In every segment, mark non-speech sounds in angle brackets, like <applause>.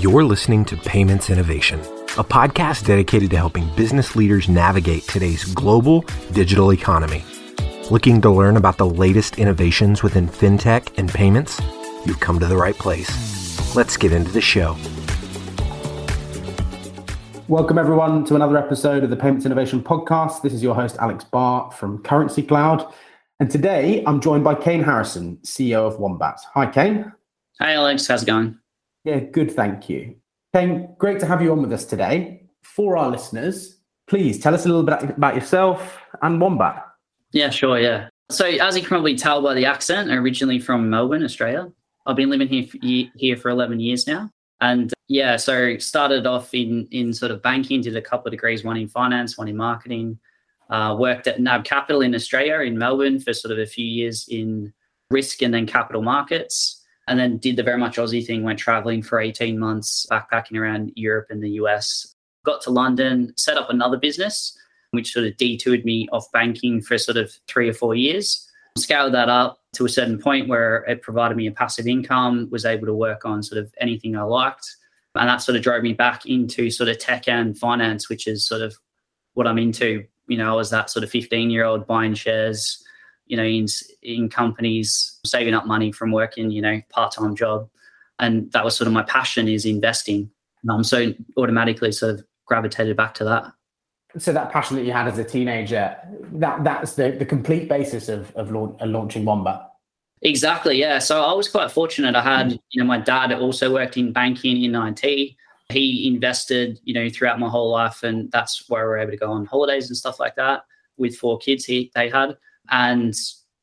You're listening to Payments Innovation, a podcast dedicated to helping business leaders navigate today's global digital economy. Looking to learn about the latest innovations within fintech and payments? You've come to the right place. Let's get into the show. Welcome, everyone, to another episode of the Payments Innovation Podcast. This is your host, Alex Barr from Currency Cloud. And today I'm joined by Kane Harrison, CEO of Wombat. Hi, Kane. Hi, Alex. How's it going? Yeah, good. Thank you. Kane, great to have you on with us today. For our listeners, please tell us a little bit about yourself and Wombat. Yeah, sure. Yeah. So, as you can probably tell by the accent, originally from Melbourne, Australia. I've been living here for, here for 11 years now. And yeah, so started off in in sort of banking, did a couple of degrees, one in finance, one in marketing. Uh, worked at NAB Capital in Australia, in Melbourne, for sort of a few years in risk and then capital markets. And then did the very much Aussie thing, went traveling for 18 months, backpacking around Europe and the US. Got to London, set up another business, which sort of detoured me off banking for sort of three or four years. Scaled that up to a certain point where it provided me a passive income, was able to work on sort of anything I liked. And that sort of drove me back into sort of tech and finance, which is sort of what I'm into. You know, I was that sort of 15 year old buying shares, you know, in, in companies, saving up money from working, you know, part time job. And that was sort of my passion is investing. And I'm so automatically sort of gravitated back to that so that passion that you had as a teenager that that's the, the complete basis of, of launching wombat exactly yeah so i was quite fortunate i had mm. you know my dad also worked in banking in it he invested you know throughout my whole life and that's where we were able to go on holidays and stuff like that with four kids he they had and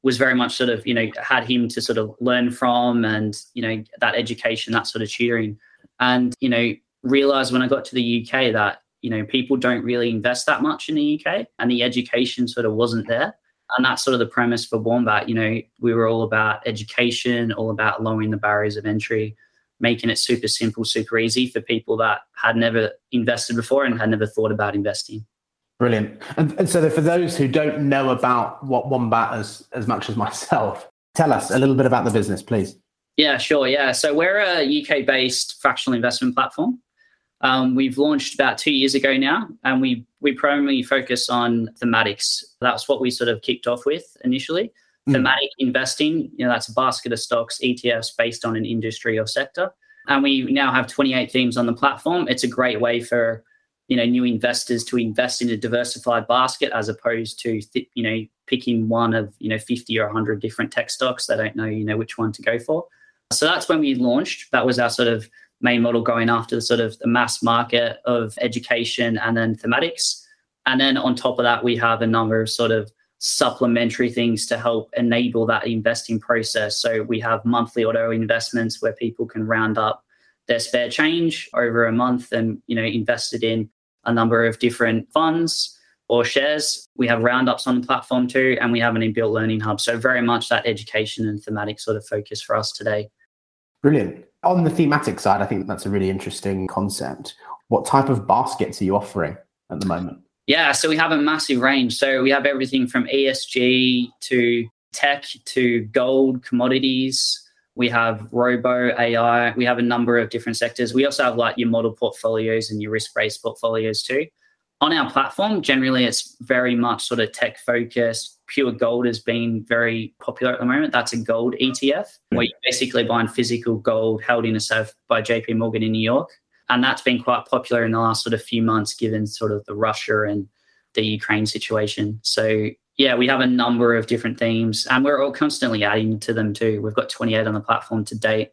was very much sort of you know had him to sort of learn from and you know that education that sort of tutoring and you know realized when i got to the uk that you know, people don't really invest that much in the UK and the education sort of wasn't there. And that's sort of the premise for Wombat. You know, we were all about education, all about lowering the barriers of entry, making it super simple, super easy for people that had never invested before and had never thought about investing. Brilliant. And, and so, for those who don't know about what Wombat as as much as <laughs> myself, tell us a little bit about the business, please. Yeah, sure. Yeah. So, we're a UK based fractional investment platform. Um, we've launched about two years ago now, and we we primarily focus on thematics. That's what we sort of kicked off with initially. Mm. Thematic investing, you know, that's a basket of stocks, ETFs based on an industry or sector. And we now have 28 themes on the platform. It's a great way for you know new investors to invest in a diversified basket as opposed to th- you know picking one of you know 50 or 100 different tech stocks. They don't know you know which one to go for. So that's when we launched. That was our sort of main model going after the sort of the mass market of education and then thematics. And then on top of that, we have a number of sort of supplementary things to help enable that investing process. So we have monthly auto investments where people can round up their spare change over a month and you know invested in a number of different funds or shares. We have roundups on the platform too, and we have an inbuilt learning hub. So very much that education and thematic sort of focus for us today. Brilliant. On the thematic side, I think that's a really interesting concept. What type of baskets are you offering at the moment? Yeah, so we have a massive range. So we have everything from ESG to tech to gold, commodities. We have robo AI. We have a number of different sectors. We also have like your model portfolios and your risk based portfolios too. On our platform, generally, it's very much sort of tech focused, pure gold has been very popular at the moment. That's a gold ETF hmm. where you're basically buying physical gold held in a safe by JP Morgan in New York. And that's been quite popular in the last sort of few months, given sort of the Russia and the Ukraine situation. So, yeah, we have a number of different themes and we're all constantly adding to them too. We've got 28 on the platform to date.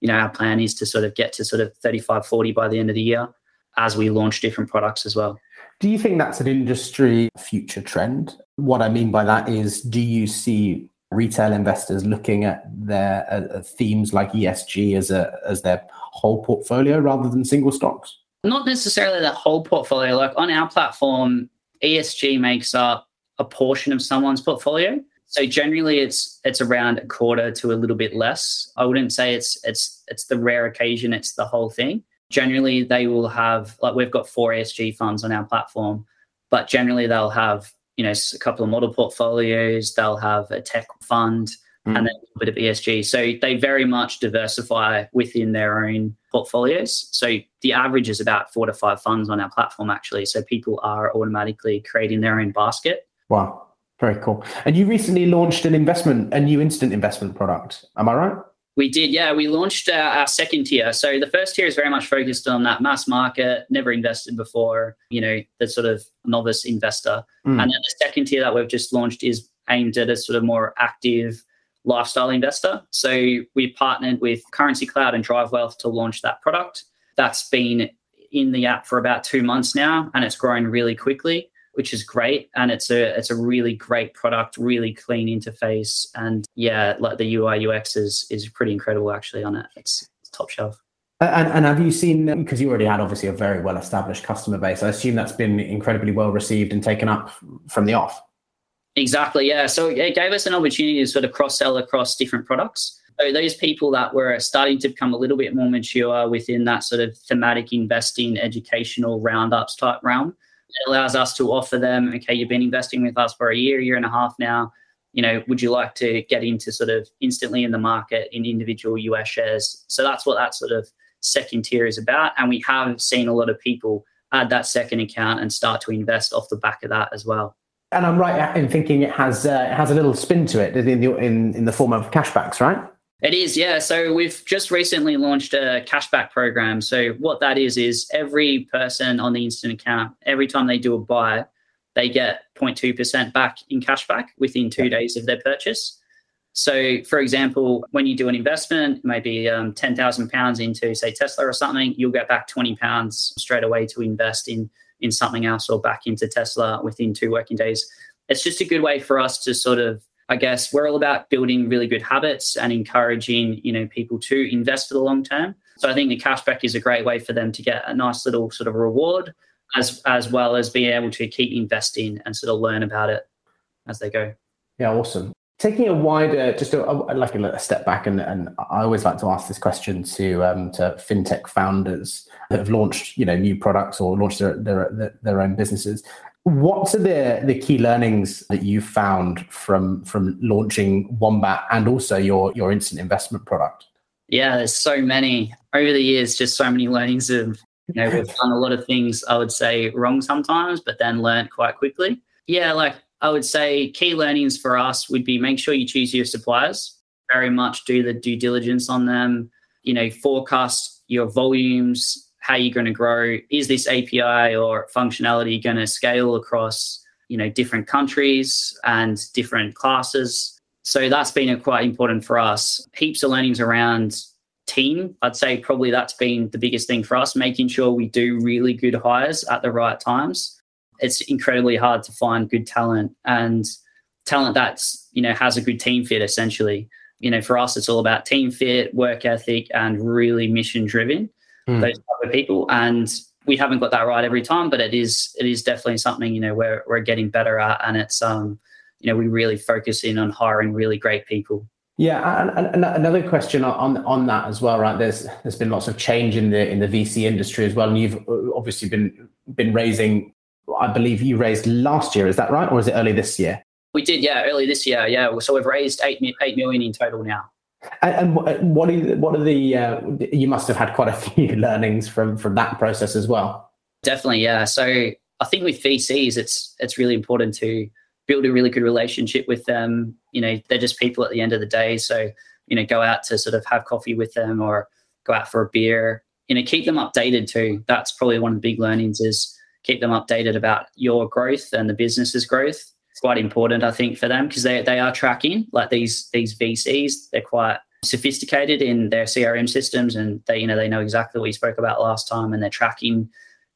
You know, our plan is to sort of get to sort of 35, 40 by the end of the year as we launch different products as well. Do you think that's an industry future trend? What I mean by that is, do you see retail investors looking at their uh, themes like ESG as a as their whole portfolio rather than single stocks? Not necessarily that whole portfolio. Like on our platform, ESG makes up a portion of someone's portfolio. So generally, it's it's around a quarter to a little bit less. I wouldn't say it's it's it's the rare occasion. It's the whole thing generally they will have like we've got four ESG funds on our platform, but generally they'll have you know a couple of model portfolios. They'll have a tech fund. mm. and then a little bit of ESG. So they very much diversify within their own portfolios. So the average is about four to five funds on our platform, actually. So people are automatically creating their own basket. Wow. Very cool. And you recently launched an investment, a new instant investment product. Am I right? We did, yeah. We launched our, our, second tier. So the first tier is very much focused on that mass market, never invested before, you know, the sort of novice investor. Mm. And then the second tier that we've just launched is aimed at a sort of more active lifestyle investor. So we partnered with Currency Cloud and Drive Wealth to launch that product. That's been in the app for about two months now, and it's growing really quickly which is great. And it's a it's a really great product, really clean interface, and yeah, like the UI UX is is pretty incredible actually on it. It's, it's top shelf. And, and have you seen because you already had obviously a very well established customer base? I assume that's been incredibly well received and taken up from the off. Exactly, yeah. So it gave us an opportunity to sort of cross sell across different products. So those people that were starting to become a little bit more mature within that sort of thematic investing, educational roundups type realm, it allows us to offer them, okay, you've been investing with us for a year, year and a half now. You know, would you like to get into sort of instantly in the market in individual US shares? So that's what that sort of second tier is about. And we have seen a lot of people add that second account and start to invest off the back of that as well. And I'm right in thinking it has uh, it has a little spin to it in the in, in the form of cashbacks, right? It is, yeah. So we've just recently launched a cashback program. So what that is is every person on the instant account, every time they do a buy, they get 0.2% back in cashback within two days of their purchase. So, for example, when you do an investment, maybe um, ten thousand pounds into, say, Tesla or something, you'll get back twenty pounds straight away to invest in in something else or back into Tesla within two working days. It's just a good way for us to sort of I guess we're all about building really good habits and encouraging, you know, people to invest for the long term. So I think the cashback is a great way for them to get a nice little sort of reward as as well as being able to keep investing and sort of learn about it as they go. Yeah, awesome. Taking a wider, just a, a, like a, step back, and, and I always like to ask this question to um, to fintech founders that have launched, you know, new products or launched their their, their own businesses. What are the, the key learnings that you found from from launching Wombat and also your your instant investment product? Yeah, there's so many over the years. Just so many learnings of you know we've done a lot of things I would say wrong sometimes, but then learned quite quickly. Yeah, like I would say key learnings for us would be make sure you choose your suppliers. Very much do the due diligence on them. You know, forecast your volumes, how you're going to grow. Is this API or functionality going to scale across you know different countries and different classes? So that's been quite important for us. Heaps of learnings around team. I'd say probably that's been the biggest thing for us, making sure we do really good hires at the right times. It's incredibly hard to find good talent and talent that's, you know, has a good team fit essentially. You know, for us, it's all about team fit, work ethic, and really mission driven mm. those type of people. And we haven't got that right every time, but it is it is definitely something you know we're we're getting better at, and it's um you know we really focus in on hiring really great people. Yeah, and, and, another question on on that as well, right? There's there's been lots of change in the in the VC industry as well, and you've uh, obviously been been raising. I believe you raised last year, is that right, or is it early this year? We did, yeah, early this year, yeah. So we've raised eight eight million in total now. And, what are what are the uh, you must have had quite a <laughs> few learnings from from that process as well. Definitely, yeah. So I think with VCs, it's it's really important to build a really good relationship with them. You know, they're just people at the end of the day. So you know, go out to sort of have coffee with them or go out for a beer. You know, keep them updated too. That's probably one of the big learnings is keep them updated about your growth and the business's growth quite important, I think, for them because they, they are tracking like these these VCs. They're quite sophisticated in their CRM systems, and they you know they know exactly what you spoke about last time, and they're tracking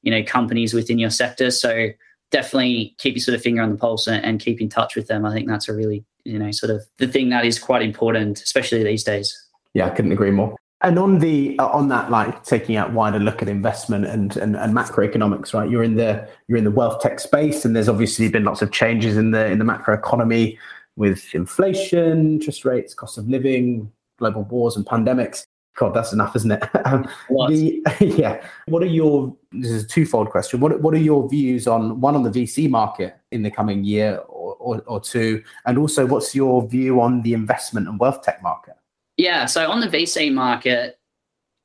you know companies within your sector. So definitely keep your sort of finger on the pulse and, and keep in touch with them. I think that's a really you know sort of the thing that is quite important, especially these days. Yeah, I couldn't agree more. And on the uh, on that, like taking out wider look at investment and, and and macroeconomics, right? You're in the you're in the wealth tech space, and there's obviously been lots of changes in the in the macro economy with inflation, interest rates, cost of living, global wars, and pandemics. God, that's enough, isn't it? <laughs> um, the, <laughs> yeah. What are your? This is a twofold question. What What are your views on one on the VC market in the coming year or, or, or two? And also, what's your view on the investment and wealth tech market? Yeah, so on the VC market,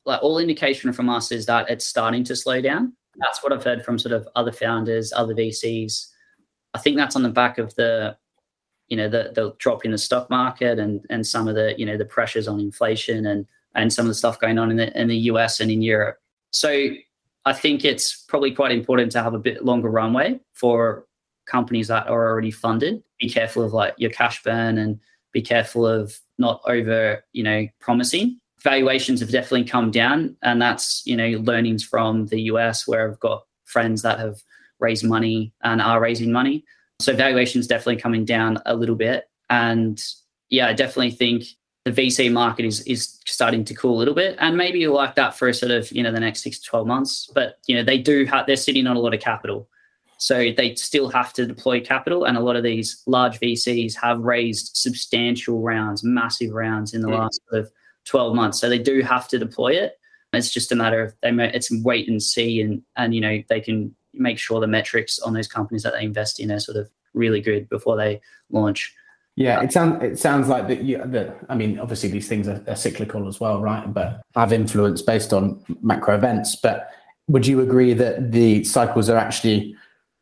like all indication from us is that it's starting to slow down. That's what I've heard from sort of other founders, other VCs. I think that's on the back of the, you know, the the drop in the stock market and and some of the you know the pressures on inflation and and some of the stuff going on in the in the US and in Europe. So I think it's probably quite important to have a bit longer runway for companies that are already funded. Be careful of like your cash burn and be careful of not over, you know, promising. Valuations have definitely come down, and that's you know learnings from the US where I've got friends that have raised money and are raising money. So valuations definitely coming down a little bit, and yeah, I definitely think the VC market is is starting to cool a little bit, and maybe like that for sort of you know the next six to twelve months. But you know they do have they're sitting on a lot of capital, so they still have to deploy capital, and a lot of these large VCs have raised substantial rounds, massive rounds in the yeah. last sort of twelve months. So they do have to deploy it. It's just a matter of they may, it's wait and see, and and you know they can make sure the metrics on those companies that they invest in are sort of really good before they launch. Yeah, it sounds it sounds like that. You, that I mean, obviously these things are, are, cyclical as well, right? But have influence based on macro events. But would you agree that the cycles are actually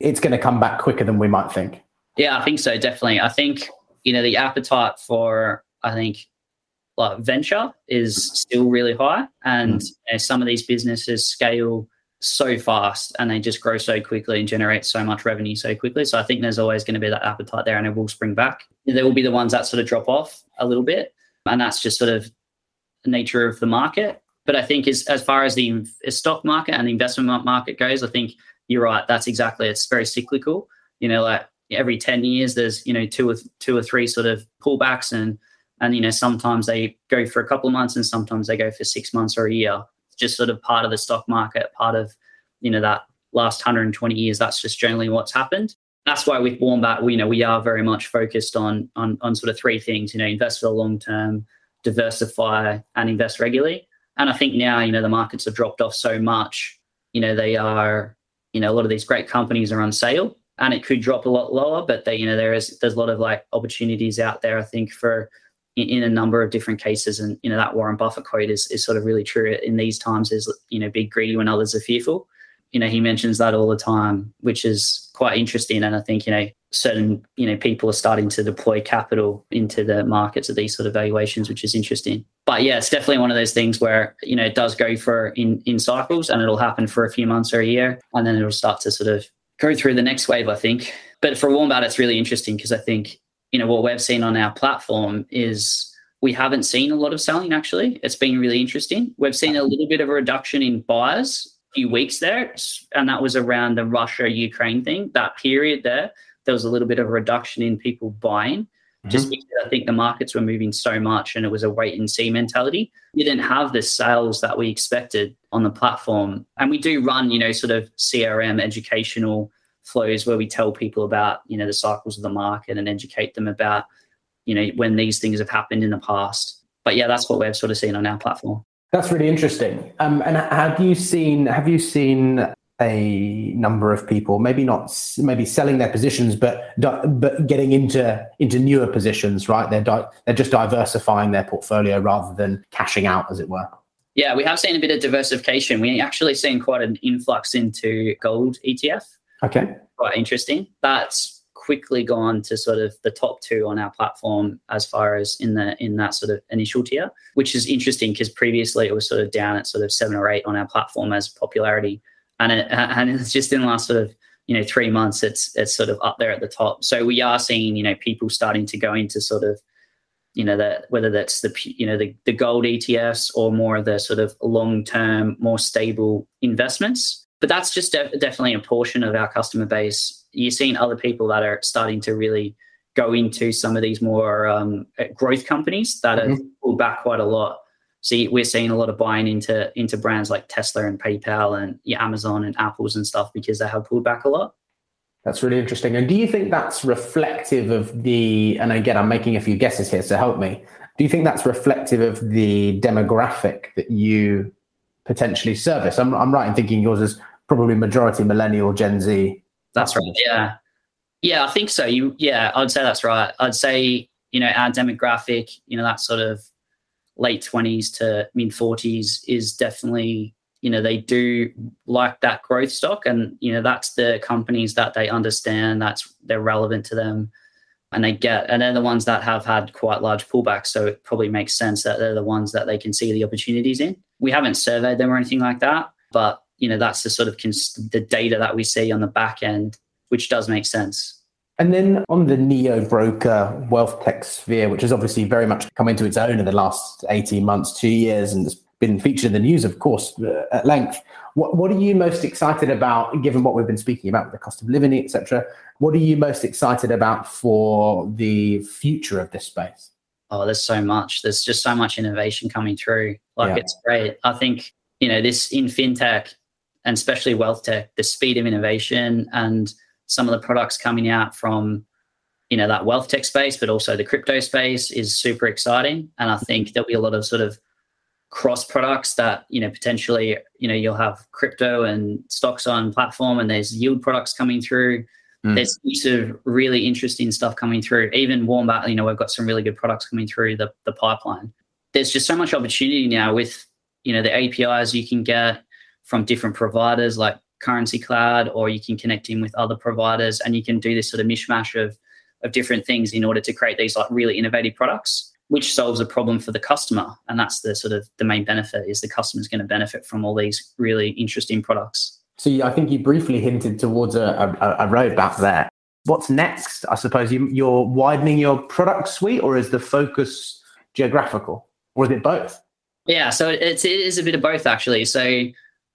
it's going to come back quicker than we might think? Yeah, I think so. Definitely. I think you know the appetite for I think like venture is still really high, and mm. you know, some of these businesses scale so fast and they just grow so quickly and generate so much revenue so quickly. So I think there's always going to be that appetite there and it will spring back. There will be the ones that sort of drop off a little bit. And that's just sort of the nature of the market. But I think as, as far as the stock market and the investment market goes, I think you're right. That's exactly, it's very cyclical. You know, like every 10 years, there's, you know, two or two or three sort of pullbacks and, and, you know, sometimes they go for a couple of months and sometimes they go for six months or a year just sort of part of the stock market, part of you know that last 120 years. That's just generally what's happened. That's why with Wombat, we you know we are very much focused on on on sort of three things. You know, invest for the long term, diversify, and invest regularly. And I think now you know the markets have dropped off so much. You know, they are you know a lot of these great companies are on sale and it could drop a lot lower but they you know there is there's a lot of like opportunities out there i think for in, in, a number of different cases. And you know that Warren Buffett quote is is sort of really true in these times. Is you know be greedy when others are fearful. You know he mentions that all the time, which is quite interesting. And I think you know certain you know people are starting to deploy capital into the markets at these sort of valuations, which is interesting. But yeah, it's definitely one of those things where you know it does go for in in cycles, and it'll happen for a few months or a year, and then it'll start to sort of go through the next wave. I think. But for Wombat, it's really interesting because I think you know what we've seen on our platform is we haven't seen a lot of selling actually it's been really interesting we've seen a little bit of a reduction in buyers a few weeks there and that was around the russia ukraine thing that period there there was a little bit of a reduction in people buying mm-hmm. just because i think the markets were moving so much and it was a wait and see mentality. We didn't have the sales that we expected on the platform. And we do run you know sort of crm educational flows where we tell people about you know the cycles of the market and educate them about you know when these things have happened in the past. But yeah that's what we've sort of seen on our platform. That's really interesting. Um, and have you seen have you seen a number of people maybe not maybe selling their positions but but getting into into newer positions right they're di- they're just diversifying their portfolio rather than cashing out as it were yeah we have seen a bit of diversification we actually seen quite an influx into gold etf Okay. Quite interesting. That's quickly gone to sort of the top two on our platform as far as in the in that sort of initial tier, which is interesting because previously it was sort of down at sort of seven or eight on our platform as popularity, and it, and it's just in the last sort of you know three months it's it's sort of up there at the top. So we are seeing you know people starting to go into sort of you know that whether that's the you know the, the gold ETFs or more of the sort of long term more stable investments but that's just de- definitely a portion of our customer base. You're seeing other people that are starting to really go into some of these more um, growth companies that mm-hmm. have pulled back quite a lot. See, we're seeing a lot of buying into into brands like Tesla and PayPal and yeah, Amazon and Apples and stuff because they have pulled back a lot. That's really interesting. And do you think that's reflective of the? And again, I'm making a few guesses here, so help me. Do you think that's reflective of the demographic that you potentially service? I'm, I'm right in thinking yours is probably majority millennial, Gen Z. That's right. Yeah. Yeah, I think so. You, yeah, I'd say that's right. I'd say you know our demographic, you know, that sort of late twenties to mid forties is definitely you know they do like that growth stock, and you know that's the companies that they understand that's they're relevant to them, and they get, and they're the ones that have had quite large pullbacks. So it probably makes sense that they're the ones that they can see the opportunities in. We haven't surveyed them or anything like that, but you know that's the sort of cons- the data that we see on the back end, which does make sense. And then on the neo broker wealth tech sphere, which has obviously very much come into its own in the last 18 months, two years, and it's been featured in the news, of course, uh, at length. What, what are you most excited about, given what we've been speaking about with the cost of living, etc.? What are you most excited about for the future of this space? Oh, there's so much. There's just so much innovation coming through. Like yeah. it's great. I think, you know, this in fintech and especially wealth tech, the speed of innovation and some of the products coming out from you know that wealth tech space but also the crypto space is super exciting. And i think there'll be a lot of sort of cross products that you know potentially you know you'll have crypto and stocks on platform and there's yield products coming through. Mm. there's heaps of really interesting stuff coming through. Even Wombat you know we've got some really good products coming through the, the pipeline. There's just so much opportunity now with you know the apis you can get from different providers like currency cloud or you can connect in with other providers and you can do this sort of mishmash of of different things in order to create these like really innovative products which solves a problem for the customer. And that's the sort of the main benefit is the customer is going to benefit from all these really interesting products. So i think you briefly hinted towards a, a, a roadmap there. What's next? I suppose you, you're widening your product suite or is the focus geographical? Or is it both? Yeah so it's, it is a bit of both actually. So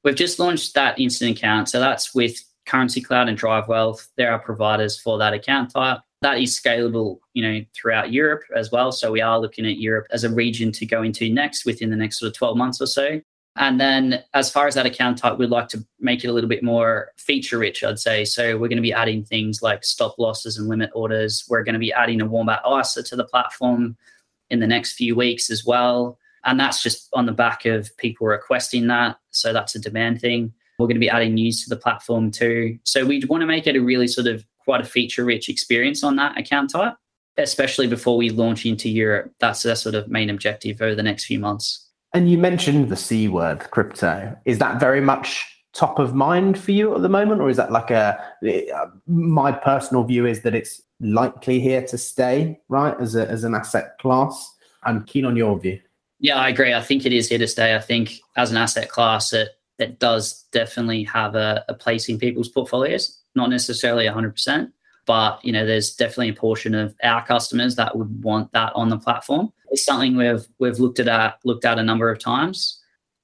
We've just launched that instant account. So that's with Currency Cloud and Drive Wealth. There are providers for that account type. That is scalable, you know, throughout Europe as well. So we are looking at Europe as a region to go into next within the next sort of 12 months or so. And then as far as that account type, we'd like to make it a little bit more feature rich, I'd say. So we're going to be adding things like stop losses and limit orders. We're going to be adding a Wombat ISA to the platform in the next few weeks as well. And that's just on the back of people requesting that. So that's a demand thing. We're going to be adding news to the platform too. So we want to make it a really sort of quite a feature rich experience on that account type, especially before we launch into Europe. That's our sort of main objective over the next few months. And you mentioned the C word, crypto. Is that very much top of mind for you at the moment? Or is that like a, my personal view is that it's likely here to stay, right, as, a, as an asset class? I'm keen on your view. Yeah, I agree. I think it is here to stay. I think as an asset class, it it does definitely have a, a place in people's portfolios. Not necessarily 100%, but you know, there's definitely a portion of our customers that would want that on the platform. It's something we've we've looked at uh, looked at a number of times,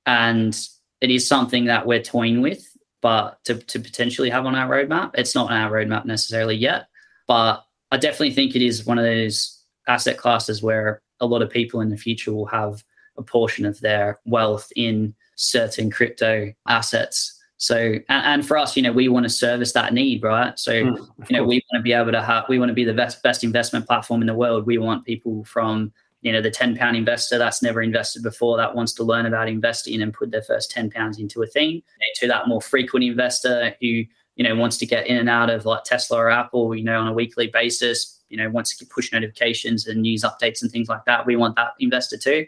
and it is something that we're toying with, but to to potentially have on our roadmap. It's not on our roadmap necessarily yet, but I definitely think it is one of those asset classes where a lot of people in the future will have a portion of their wealth in certain crypto assets. So, and, and for us, you know, we want to service that need, right? So, mm, you know, course. we want to be able to have, we want to be the best best investment platform in the world. We want people from, you know, the ten pound investor that's never invested before that wants to learn about investing and put their first ten pounds into a thing, to that more frequent investor who, you know, wants to get in and out of like Tesla or Apple, you know, on a weekly basis, you know, wants to push notifications and news updates and things like that. We want that investor too.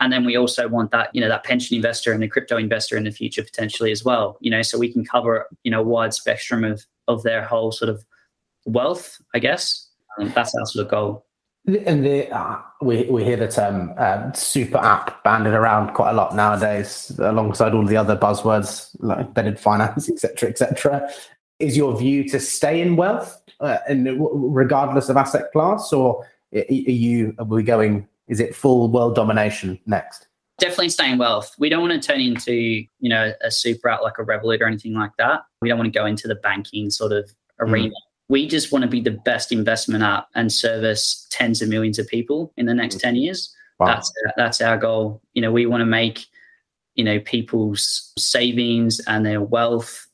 And then we also want that, you know, that pension investor and the crypto investor in the future potentially as well. You know, so we can cover, you know, a wide spectrum of of their whole sort of wealth, I guess. Um, that's our sort of goal. And the, uh, we we hear the term um, super app banded around quite a lot nowadays, alongside all the other buzzwords like embedded finance, <laughs> etc., etc. Is your view to stay in wealth uh, and regardless of asset class, or are you are we going? Is it full world domination next? Definitely staying wealth. We don't want to turn into you know a super out like a Revolut or anything like that. We don't want to go into the banking sort of arena. Mm. We just want to be the best investment app and service tens of millions of people in the next mm. ten years. Wow. That's that's our goal. You know, we want to make you know people's savings and their wealth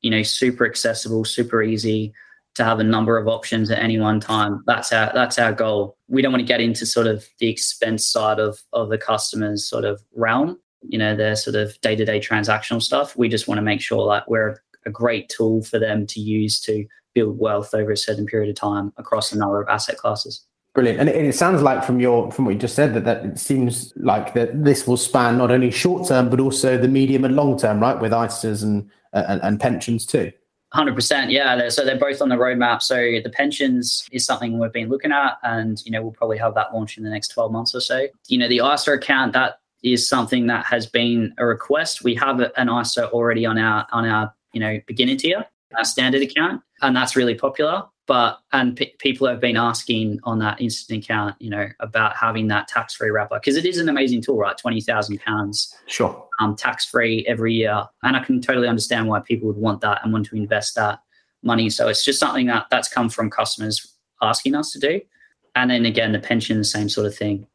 you know super accessible, super easy to have a number of options at any one time. That's our that's our goal. We don't want to get into sort of the expense side of of the customer's sort of realm, you know, their sort of day-to-day transactional stuff. We just want to make sure that we're a great tool for them to use to build wealth over a certain period of time across a number of asset classes. Brilliant. And it, sounds like from your from what you just said that, that it seems like that this will span not only short term but also the medium and long term, right? With ISAs and and, and pensions too. Hundred percent, yeah. So they're both on the roadmap. So the pensions is something we've been looking at, and you know we'll probably have that launch in the next twelve months or so. You know the ISA account that is something that has been a request. We have an ISA already on our on our you know beginner tier, our standard account, and that's really popular but and p- people have been asking on that instant account you know about having that tax-free wrapper because it is an amazing tool right? 20000 pounds sure. um, tax-free every year. And i can totally understand why people would want that and want to invest that money. So it's just something that that's come from customers asking us to do. And then again the pension the same sort of thing.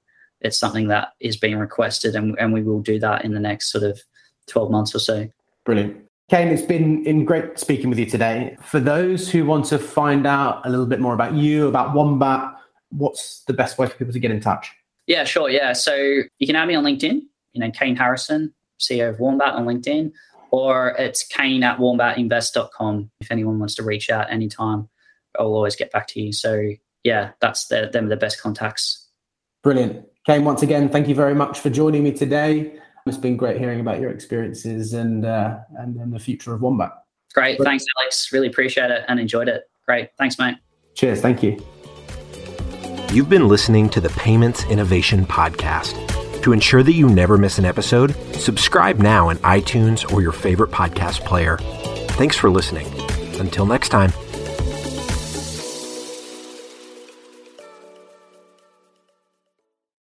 It's something that is being requested and, and we will do that in the next sort of 12 months or so. Brilliant Kane, it's been in great speaking with you today. For those who want to find out a little bit more about you, about Wombat, what's the best way for people to get in touch? Yeah, sure. Yeah. So you can add me on LinkedIn, you know, Kane Harrison, CEO of Wombat on LinkedIn, or it's kane at wombatinvest.com. If anyone wants to reach out anytime, I'll always get back to you. So yeah, that's the, them the best contacts. Brilliant. Kane, once again, thank you very much for joining me today. It's been great hearing about your experiences and uh, and, and the future of Wombat. Great. But, Thanks, Alex. Really appreciate it and enjoyed it. Great. Thanks, mate. Cheers. Thank you. You've been listening to the Payments Innovation Podcast. To ensure that you never miss an episode, subscribe now in iTunes or your favorite podcast player. Thanks for listening. Until next time.